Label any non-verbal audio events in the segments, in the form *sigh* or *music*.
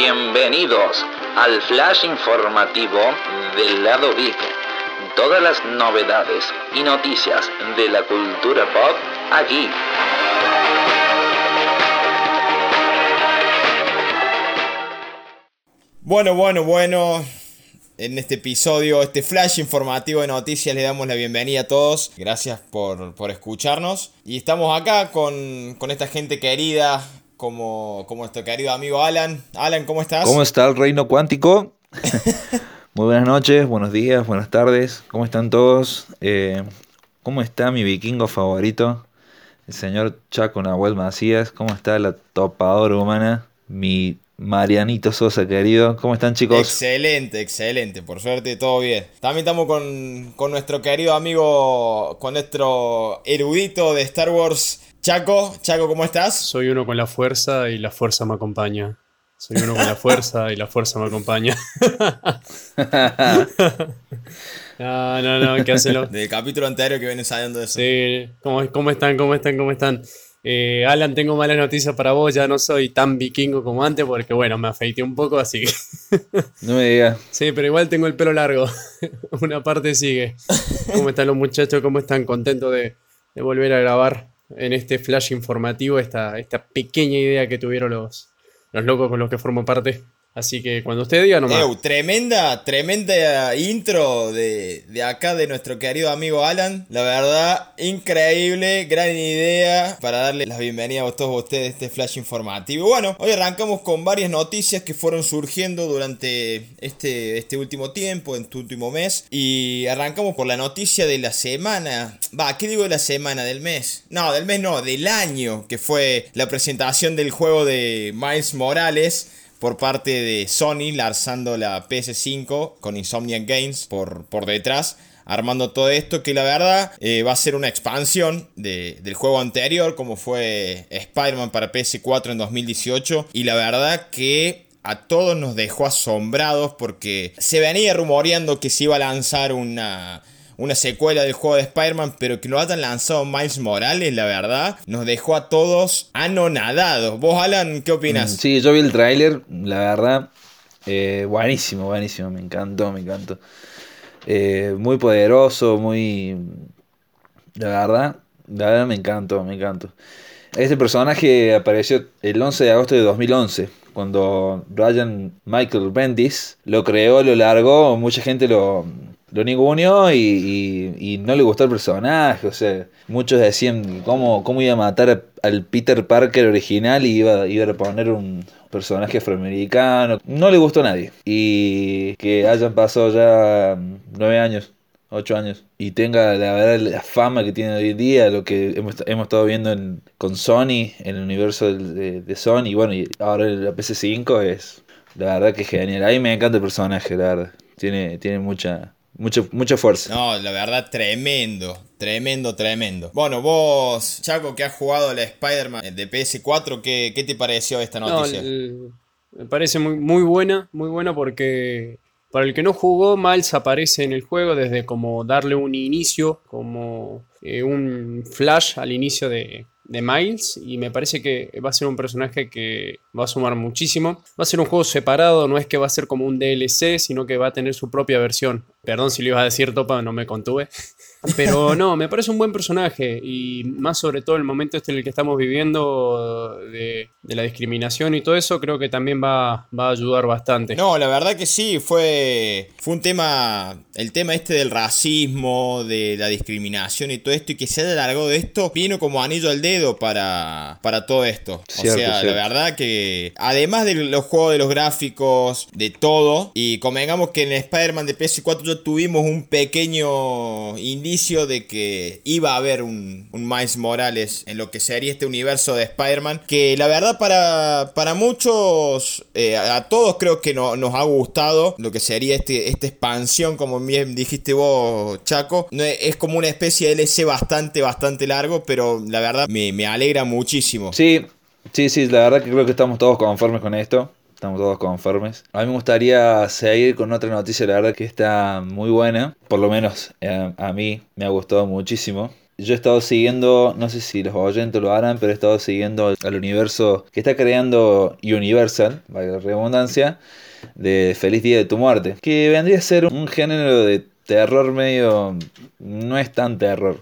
Bienvenidos al flash informativo del lado Geek. Todas las novedades y noticias de la cultura pop aquí. Bueno, bueno, bueno. En este episodio, este flash informativo de noticias, le damos la bienvenida a todos. Gracias por, por escucharnos. Y estamos acá con, con esta gente querida, como, como nuestro querido amigo Alan. Alan, ¿cómo estás? ¿Cómo está el reino cuántico? *laughs* Muy buenas noches, buenos días, buenas tardes. ¿Cómo están todos? Eh, ¿Cómo está mi vikingo favorito? El señor Chaco Nahuel Macías. ¿Cómo está la topadora humana? Mi Marianito Sosa, querido. ¿Cómo están, chicos? Excelente, excelente. Por suerte, todo bien. También estamos con, con nuestro querido amigo, con nuestro erudito de Star Wars, Chaco. Chaco, ¿cómo estás? Soy uno con la fuerza y la fuerza me acompaña. Soy uno con la fuerza y la fuerza me acompaña. *laughs* no, no, no, ¿qué hacelo? Del capítulo anterior que viene saliendo de eso. Sí, ¿cómo, cómo están? ¿Cómo están? ¿Cómo están? Eh, Alan, tengo malas noticias para vos, ya no soy tan vikingo como antes porque bueno, me afeité un poco, así que... *laughs* no me digas. Sí, pero igual tengo el pelo largo, *laughs* una parte sigue. ¿Cómo están los muchachos? ¿Cómo están? Contentos de, de, volver a grabar en este flash informativo esta, esta pequeña idea que tuvieron los, los locos con los que formo parte. Así que cuando usted diga nomás. Ew, tremenda, tremenda intro de, de, acá de nuestro querido amigo Alan. La verdad, increíble, gran idea para darle la bienvenida a todos ustedes a este flash informativo. Bueno, hoy arrancamos con varias noticias que fueron surgiendo durante este, este último tiempo, en este último mes. Y arrancamos por la noticia de la semana. Va, ¿qué digo de la semana? ¿Del mes? No, del mes no, del año, que fue la presentación del juego de Miles Morales por parte de Sony, lanzando la PS5 con Insomniac Games por, por detrás. Armando todo esto, que la verdad eh, va a ser una expansión de, del juego anterior, como fue Spider-Man para PS4 en 2018. Y la verdad que a todos nos dejó asombrados porque se venía rumoreando que se iba a lanzar una, una secuela del juego de Spider-Man, pero que lo hayan lanzado Miles Morales, la verdad, nos dejó a todos anonadados. ¿Vos, Alan, qué opinas? Sí, yo vi el tráiler, la verdad, eh, buenísimo, buenísimo, me encantó, me encantó. Eh, muy poderoso, muy... La verdad, la verdad me encantó, me encantó. Este personaje apareció el 11 de agosto de 2011 cuando Ryan Michael Bendis lo creó, lo largó, mucha gente lo, lo ninguneó y, y, no le gustó el personaje. O sea, muchos decían cómo, cómo iba a matar al Peter Parker original y iba, iba a poner un personaje afroamericano. No le gustó a nadie. Y que hayan pasado ya nueve años. ocho años y tenga la verdad la fama que tiene hoy en día, lo que hemos, hemos estado viendo en, con Sony, en el universo de, de Sony, bueno, y ahora la PC5 es la verdad que genial. A mí me encanta el personaje, la verdad. Tiene, tiene mucha, mucha, mucha fuerza. No, la verdad, tremendo. Tremendo, tremendo. Bueno, vos, Chaco, que has jugado la Spider-Man de PS4, ¿qué, ¿qué, te pareció esta noticia? No, el, me parece muy, muy buena, muy buena porque para el que no jugó, Miles aparece en el juego desde como darle un inicio, como eh, un flash al inicio de, de Miles y me parece que va a ser un personaje que va a sumar muchísimo. Va a ser un juego separado, no es que va a ser como un DLC, sino que va a tener su propia versión. Perdón si lo ibas a decir, Topa, no me contuve. *laughs* Pero *laughs* no, me parece un buen personaje y más sobre todo el momento este en el que estamos viviendo de, de la discriminación y todo eso, creo que también va, va, a ayudar bastante. No, la verdad que sí, fue, fue un tema, el tema este del racismo, de la discriminación y todo esto, y que se haya alargado de esto, vino como anillo al dedo para, para todo esto. Cierto, o sea, cierto. la verdad que además de los juegos, de los gráficos, de todo, y convengamos que en Spider-Man de PS4 ya tuvimos un pequeño indicio de que iba a haber un, un Miles Morales en lo que sería este universo de Spider-Man, que la verdad para, para muchos, eh, a todos creo que no, nos ha gustado lo que sería este, esta expansión, como bien dijiste vos, Chaco, es como una especie de DLC bastante, bastante largo, pero la verdad me, me alegra muchísimo. Sí, sí, sí, la verdad que creo que estamos todos conformes con esto. Estamos todos conformes. A mí me gustaría seguir con otra noticia, la verdad que está muy buena. Por lo menos eh, a mí me ha gustado muchísimo. yo he estado siguiendo, no sé si los oyentes lo harán, pero he estado siguiendo al universo que está creando Universal, valga la redundancia, de Feliz Día de tu Muerte, que vendría a ser un género de terror medio... no es tan terror,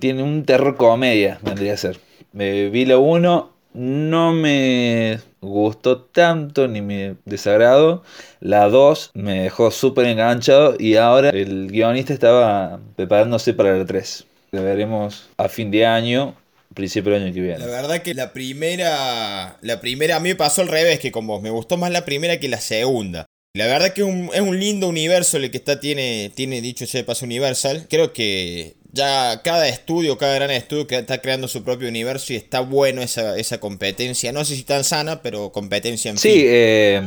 tiene un terror comedia, vendría a ser. Me vi la 1, no me gustó tanto ni me desagradó. La 2 me dejó súper enganchado y ahora el guionista estaba preparándose para la 3. La veremos a fin de año, principio del año que viene. La verdad que la primera, la primera a mí me pasó al revés, que como me gustó más la primera que la segunda. La verdad que es un lindo universo el que está, tiene, tiene dicho ese paso Universal. Creo que ya cada estudio, cada gran estudio que está creando su propio universo y está bueno esa, esa competencia. No sé si tan sana, pero competencia en Sí, fin. eh,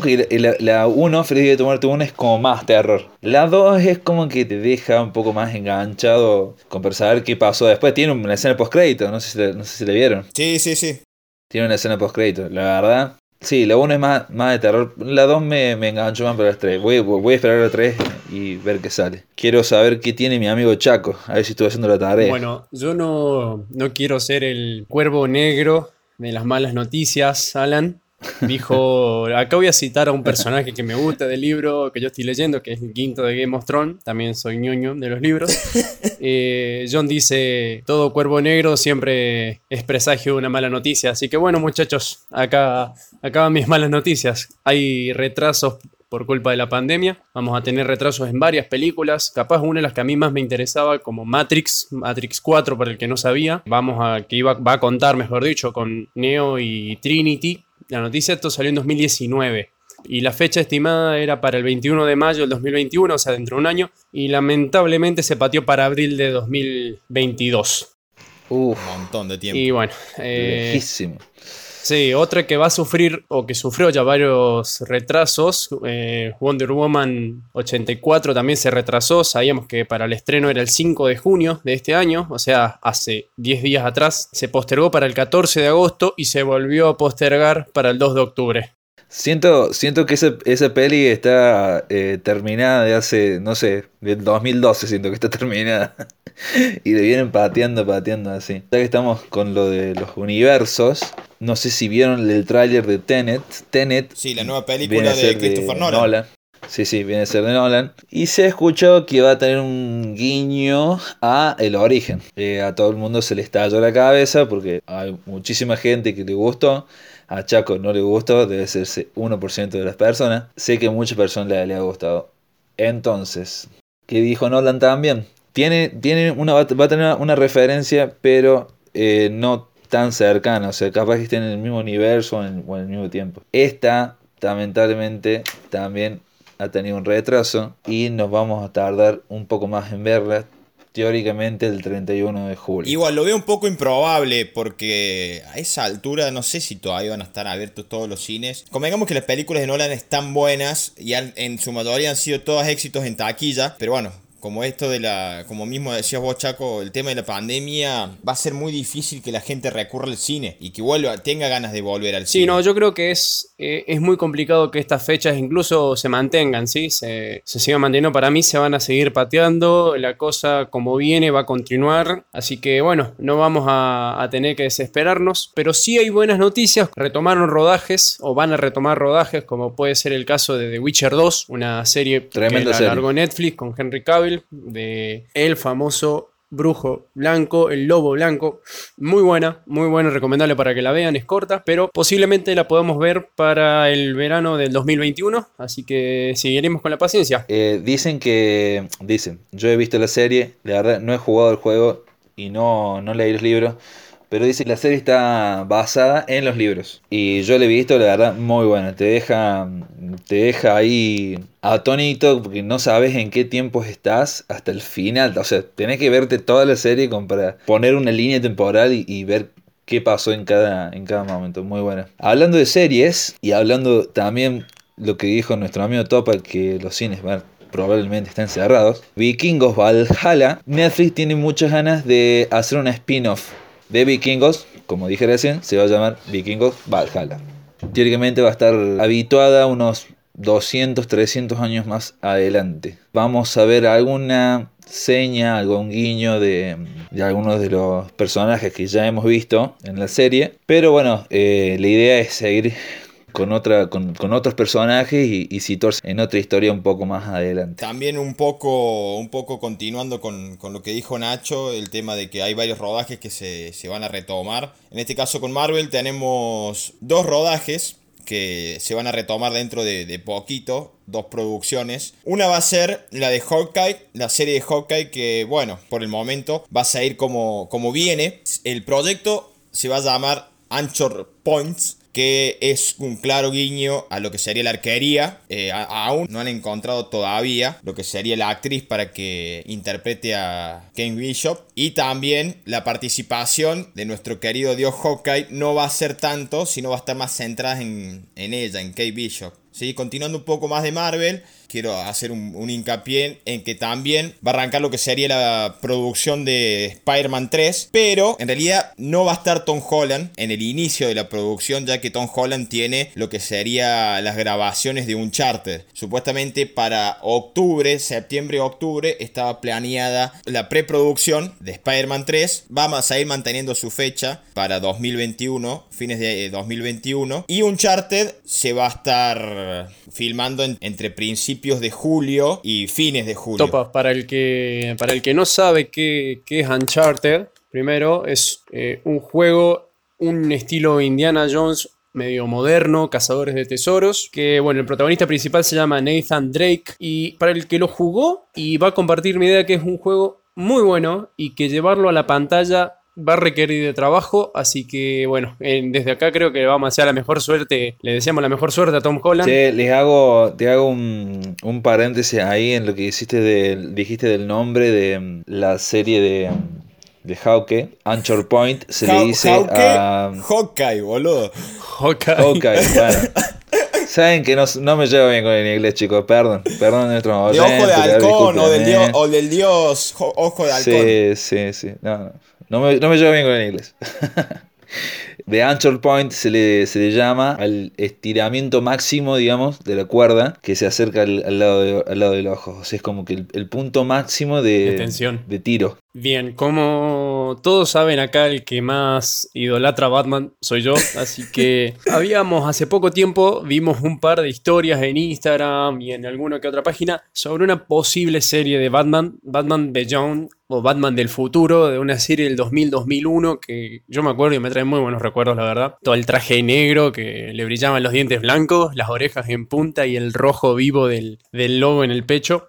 que la 1, Feliz de Muerte 1 es como más terror. La 2 es como que te deja un poco más enganchado con saber qué pasó después. Tiene una escena post crédito, no sé si la, no sé si la vieron. Sí, sí, sí. Tiene una escena post crédito, la verdad. Sí, la 1 es más, más de terror. La 2 me, me enganchó más para las 3. Voy, voy a esperar a la 3 y ver qué sale. Quiero saber qué tiene mi amigo Chaco. A ver si estoy haciendo la tarea. Bueno, yo no, no quiero ser el cuervo negro de las malas noticias, Alan. *laughs* Dijo, acá voy a citar a un personaje que me gusta del libro que yo estoy leyendo, que es el quinto de Game of Thrones, también soy ñoño de los libros. *laughs* Eh, John dice, todo cuervo negro siempre es presagio de una mala noticia, así que bueno muchachos, acá, acá van mis malas noticias. Hay retrasos por culpa de la pandemia. Vamos a tener retrasos en varias películas. Capaz una de las que a mí más me interesaba, como Matrix, Matrix 4, para el que no sabía. Vamos a, que iba, va a contar, mejor dicho, con Neo y Trinity. La noticia esto salió en 2019. Y la fecha estimada era para el 21 de mayo del 2021, o sea, dentro de un año. Y lamentablemente se pateó para abril de 2022. Uf, Un montón de tiempo. Y bueno, eh, lejísimo. Sí, otra que va a sufrir o que sufrió ya varios retrasos, eh, Wonder Woman 84 también se retrasó, sabíamos que para el estreno era el 5 de junio de este año, o sea, hace 10 días atrás, se postergó para el 14 de agosto y se volvió a postergar para el 2 de octubre. Siento, siento que ese- esa peli está eh, terminada de hace, no sé, del 2012 siento que está terminada. *laughs* y le vienen pateando, pateando así. Ya que estamos con lo de los universos, no sé si vieron el tráiler de Tenet. Tenet Sí, la nueva película de Christopher Nolan. Sí, sí, viene a ser de Nolan. Y se escuchó que va a tener un guiño a El Origen. Eh, a todo el mundo se le estalló la cabeza porque hay muchísima gente que le gustó. A Chaco no le gustó, debe ser ese 1% de las personas. Sé que a muchas personas le, le ha gustado. Entonces, ¿qué dijo Nolan también? Tiene, tiene una, va a tener una referencia, pero eh, no tan cercana. O sea, capaz que esté en el mismo universo o en, o en el mismo tiempo. Esta, lamentablemente, también ha tenido un retraso y nos vamos a tardar un poco más en verla. Teóricamente el 31 de julio. Igual lo veo un poco improbable porque a esa altura no sé si todavía van a estar abiertos todos los cines. Convengamos que las películas de Nolan están buenas y han- en su mayoría han sido todas éxitos en taquilla, pero bueno. Como esto de la, como mismo decías vos Chaco, el tema de la pandemia va a ser muy difícil que la gente recurra al cine y que vuelva, tenga ganas de volver al Sí, cine. no, yo creo que es, eh, es muy complicado que estas fechas incluso se mantengan, ¿sí? Se, se sigan manteniendo. Para mí se van a seguir pateando, la cosa como viene va a continuar. Así que bueno, no vamos a, a tener que desesperarnos. Pero sí hay buenas noticias. Retomaron rodajes o van a retomar rodajes, como puede ser el caso de The Witcher 2, una serie Tremenda que la serie. largó Netflix con Henry Cavill, de el famoso brujo blanco, el lobo blanco. Muy buena, muy buena, recomendable para que la vean, es corta, pero posiblemente la podamos ver para el verano del 2021, así que seguiremos con la paciencia. Eh, dicen que. Dicen, yo he visto la serie, la verdad no he jugado el juego y no, no leí los libros. Pero dice que la serie está basada en los libros. Y yo la he visto, la verdad, muy buena. Te deja, te deja ahí atónito porque no sabes en qué tiempos estás hasta el final. O sea, tenés que verte toda la serie para poner una línea temporal y, ver qué pasó en cada, en cada momento. Muy buena. Hablando de series y hablando también lo que dijo nuestro amigo Topa, que los cines probablemente están cerrados. Vikingos Valhalla. Netflix tiene muchas ganas de hacer una spin-off de Vikingos. Como dije recién, se va a llamar Vikingos Valhalla. Teóricamente va a estar habituada unos 200, 300 años más adelante. Vamos a ver alguna seña, algún guiño de, de, algunos de los personajes que ya hemos visto en la serie. Pero bueno, eh, la idea es seguir con, otra, con, con otros personajes y, y, situarse en otra historia un poco más adelante. También un poco, un poco continuando con, con, lo que dijo Nacho, el tema de que hay varios rodajes que se, se van a retomar. En este caso con Marvel tenemos dos rodajes que se van a retomar dentro de, de, poquito, dos producciones. Una va a ser la de Hawkeye, la serie de Hawkeye que, bueno, por el momento va a salir como, como viene. El proyecto se va a llamar Anchor Points que es un claro guiño a lo que sería la arquería. Eh, aún no han encontrado todavía lo que sería la actriz para que interprete a Kane Bishop. Y también la participación de nuestro querido dios Hawkeye no va a ser tanto, sino va a estar más centrada en, en ella, en Kate Bishop. ¿Sí? Continuando un poco más de Marvel, quiero hacer un, un, hincapié en que también va a arrancar lo que sería la producción de Spider-Man 3, pero en realidad no va a estar Tom Holland en el inicio de la producción, ya que Tom Holland tiene lo que sería las grabaciones de Uncharted. Supuestamente para octubre, septiembre-octubre, estaba planeada la preproducción de Spider-Man 3. Vamos a ir manteniendo su fecha para 2021, fines de 2021. Y Uncharted se va a estar filmando en, entre principios de julio y fines de julio. Topa, para el que, para el que no sabe qué, qué es Uncharted, primero es eh, un juego, un estilo Indiana Jones medio moderno, cazadores de tesoros, que bueno, el protagonista principal se llama Nathan Drake y para el que lo jugó y va a compartir mi idea que es un juego muy bueno y que llevarlo a la pantalla va a requerir de trabajo, así que bueno, en, desde acá creo que vamos a hacer la mejor suerte, le deseamos la mejor suerte a Tom Holland. Che, les hago, te hago un, un paréntesis ahí en lo que hiciste del, dijiste del nombre de la serie de, de Hawke, Anchor Point, se le dice Hawke, a... Hawkeye, boludo. Hawkeye. Hawkeye, *laughs* bueno. Saben que no, no, me llevo bien con el inglés, chicos. Perdón, perdón nuestro De ojo de halcón o del, dios, o del dios ojo de halcón. Sí, sí, sí. No, no. No me, no me llevo bien con el inglés. *laughs* De Anchor Point se le, se le llama al estiramiento máximo, digamos, de la cuerda que se acerca al, al lado, de, al lado del ojo. O sea, es como que el, el punto máximo de, de tensión. De tiro. Bien, como todos saben acá, el que más idolatra a Batman soy yo, así que *laughs* habíamos hace poco tiempo, vimos un par de historias en Instagram y en alguna que otra página sobre una posible serie de Batman, Batman Beyond o Batman del futuro, de una serie del 2000-2001 que yo me acuerdo y me trae muy buenos recuerdos, la verdad. Todo el traje negro que le brillaban los dientes blancos, las orejas en punta y el rojo vivo del, del logo en el pecho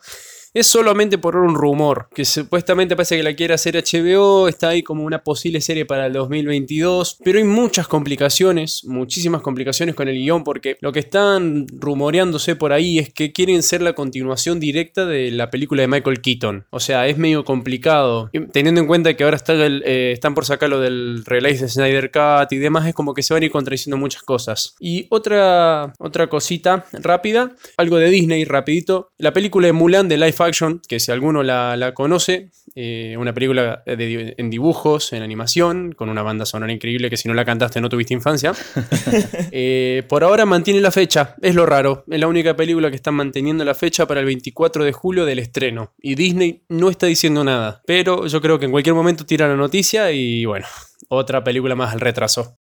es solamente por un rumor, que supuestamente parece que la quiere hacer HBO, está ahí como una posible serie para el 2022, pero hay muchas complicaciones, muchísimas complicaciones con el guion, porque lo que están rumoreándose por ahí es que quieren ser la continuación directa de la película de Michael Keaton. O sea, es medio complicado, teniendo en cuenta que ahora eh, están por sacar lo del release de Snyder Cut y demás, es como que se van a ir contradiciendo muchas cosas. Y otra, otra cosita rápida, algo de Disney rapidito, la película de Mulan de Life Action, que si alguno la, la conoce, eh, una película de, en dibujos, en animación, con una banda sonora increíble que si no la cantaste no tuviste infancia. *laughs* eh, por ahora mantiene la fecha, es lo raro, es la única película que están manteniendo la fecha para el 24 de julio del estreno. Y Disney no está diciendo nada, pero yo creo que en cualquier momento tira la noticia y bueno, otra película más al retraso.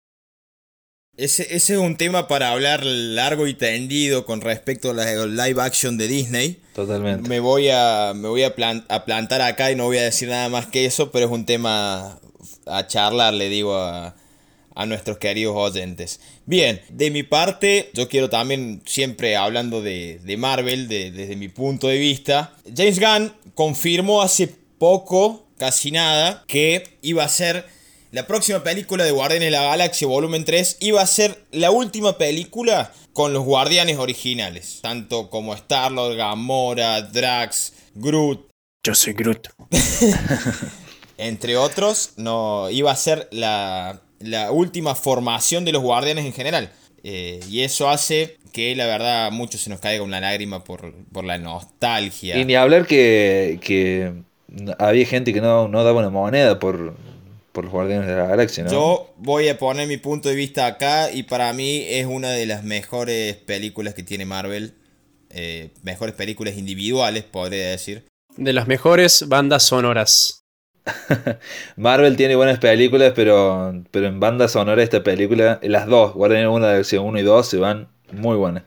Ese, ese, es un tema para hablar largo y tendido con respecto a la live action de Disney. Totalmente. Me voy, a, me voy a, plant, a, plantar acá y no voy a decir nada más que eso, pero es un tema a charlar, le digo a, a nuestros queridos oyentes. Bien, de mi parte, yo quiero también, siempre hablando de, de Marvel, de, desde mi punto de vista, James Gunn confirmó hace poco, casi nada, que iba a ser la próxima película de Guardianes de la Galaxia Volumen 3 iba a ser la última película con los guardianes originales. Tanto como Star-Lord, Gamora, Drax, Groot. Yo soy Groot. *laughs* Entre otros, no iba a ser la, la última formación de los guardianes en general. Eh, y eso hace que la verdad mucho se nos caiga una lágrima por, por la nostalgia. Y ni hablar que, que había gente que no, no daba una moneda por, por los Guardianes de la Galaxia, ¿no? Yo voy a poner mi punto de vista acá y para mí es una de las mejores películas que tiene Marvel. eh, mejores películas individuales, podría decir. De las mejores bandas sonoras. *laughs* Marvel tiene buenas películas, pero, pero en banda sonora esta película, las dos, guarden una de versión 1 y 2, se van muy buenas.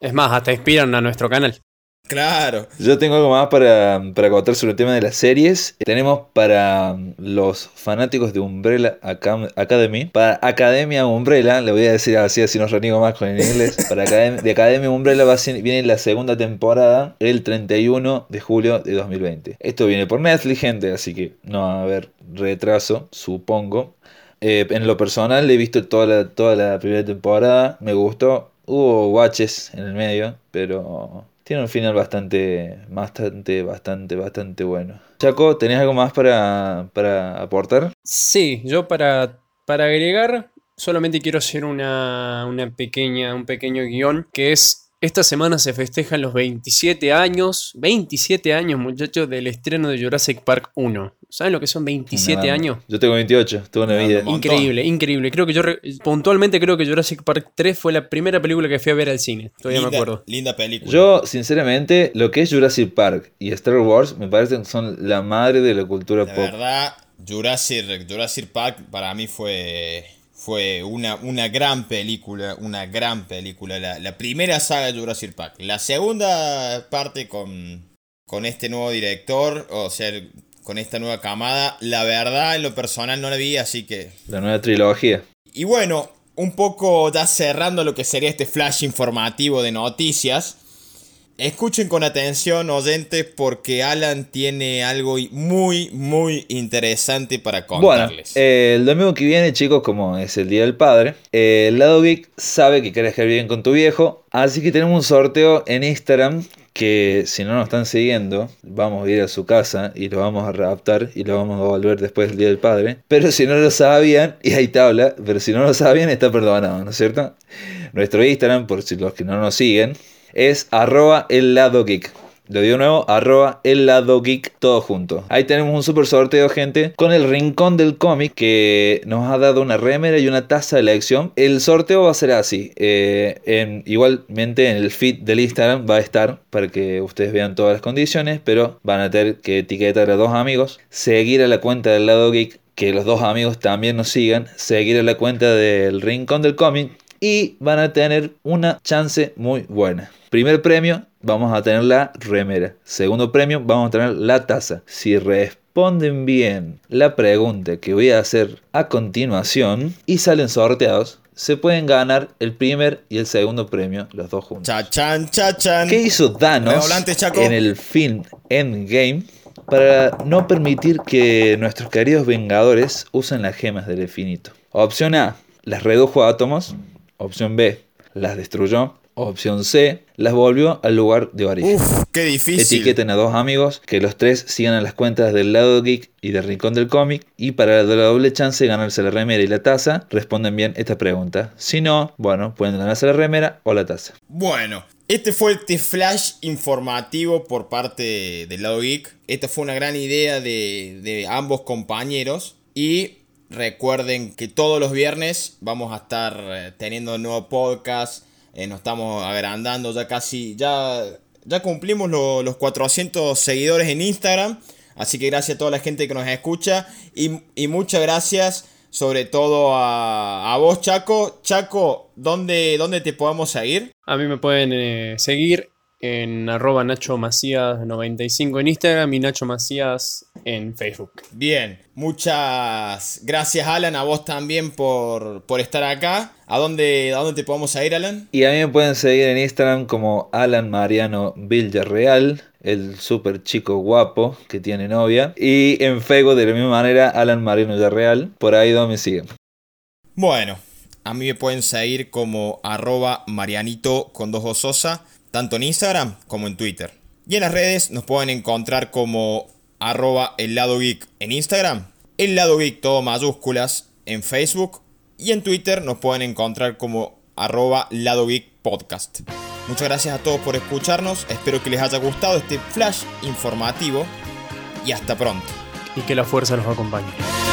Es más, hasta inspiran a nuestro canal. Claro. Yo tengo algo más para, para contar sobre el tema de las series. Tenemos para los fanáticos de Umbrella Academy, para Academia Umbrella, le voy a decir así, así no reniego más con el inglés. *laughs* Para Academia, de Academia Umbrella va viene la segunda temporada el 31 de julio de 2020. Esto viene por Netflix, gente, así que no va a haber retraso, supongo. Eh, en lo personal he visto toda la, toda la primera temporada, me gustó. Hubo watches en el medio, pero tiene un final bastante, bastante, bastante, bastante bueno. Chaco, ¿tenés algo más para, para aportar? Sí, yo para, para agregar solamente quiero hacer una, una pequeña, un pequeño guion que es esta semana se festejan los 27 años, 27 años muchachos, del estreno de Jurassic Park 1. ¿Saben lo que son 27 años? Yo tengo 28, tuve una vida. Increíble, increíble. Creo que yo puntualmente creo que Jurassic Park 3 fue la primera película que fui a ver al cine. Todavía me acuerdo. Linda película. Yo, sinceramente, lo que es Jurassic Park y Star Wars me parecen son la madre de la cultura la pop. La verdad, Jurassic, Jurassic Park para mí fue fue una, una gran película, una gran película. La, primera saga de Jurassic Park. La segunda parte con, con este nuevo director, o sea, con esta nueva camada, la verdad en lo personal no la vi, así que... La nueva trilogía. Y bueno, un poco ya cerrando lo que sería este flash informativo de noticias. Escuchen con atención, oyentes, porque Alan tiene algo muy, muy interesante para contarles. Bueno, eh, el domingo que viene, chicos, como es el Día del Padre, eh, el lado geek sabe que quieres quedar bien con tu viejo, así que tenemos un sorteo en Instagram que si no nos están siguiendo, vamos a ir a su casa y lo vamos a raptar y lo vamos a volver después del Día del Padre. Pero si no lo sabían, y hay tabla, pero si no lo sabían, está perdonado, ¿no es cierto? Nuestro Instagram, por si los que no nos siguen, es arroba el lado geek. Lo digo nuevo, arroba el lado geek, todo junto. Ahí tenemos un super sorteo, gente, con el rincón del cómic que nos ha dado una remera y una taza de elección. El sorteo va a ser así. Eh, igualmente en el feed del Instagram va a estar para que ustedes vean todas las condiciones, pero van a tener que etiquetar a dos amigos, seguir a la cuenta del lado geek, que los dos amigos también nos sigan, seguir a la cuenta del rincón del cómic y van a tener una chance muy buena. Primer premio, vamos a tener la remera. Segundo premio, vamos a tener la taza. Si responden bien la pregunta que voy a hacer a continuación y salen sorteados, se pueden ganar el primer y el segundo premio, los dos juntos. Chachan, chachan. ¿Qué hizo Thanos en el film Endgame para no permitir que nuestros queridos Vengadores usen las gemas del infinito? Opción A, las redujo a átomos. Opción B, las destruyó. Opción C, las volvió al lugar de origen. Uf, qué difícil. Etiqueten a dos amigos, que los tres sigan a las cuentas del lado geek y del rincón del cómic. Y para la doble chance de ganarse la remera y la taza, responden bien esta pregunta. Si no, bueno, pueden ganarse la remera o la taza. Bueno, este fue este flash informativo por parte del lado geek. Esta fue una gran idea de, de ambos compañeros. Y recuerden que todos los viernes vamos a estar eh, teniendo nuevo podcast eh, nos estamos agrandando ya casi, ya, ya cumplimos los 400 seguidores en Instagram. Así que gracias a toda la gente que nos escucha y, muchas gracias sobre todo a, vos Chaco. Chaco, ¿dónde, ¿dónde te podemos seguir? A mí me pueden eh, seguir en arroba Nacho Macías 95 en Instagram y Nacho Macías en Facebook. Bien, muchas gracias Alan, a vos también por, por estar acá. ¿A dónde, ¿A dónde te podemos ir Alan? Y a mí me pueden seguir en Instagram como Alan Mariano Villarreal, el súper chico guapo que tiene novia. Y en Facebook de la misma manera, Alan Mariano Villarreal, por ahí donde me siguen. Bueno, a mí me pueden seguir como arroba marianito con dos ososa tanto en Instagram como en Twitter. Y en las redes nos pueden encontrar como arroba el lado geek en Instagram, el lado geek todo mayúsculas en Facebook y en Twitter nos pueden encontrar como arroba lado podcast. Muchas gracias a todos por escucharnos, espero que les haya gustado este flash informativo y hasta pronto. Y que la fuerza nos acompañe.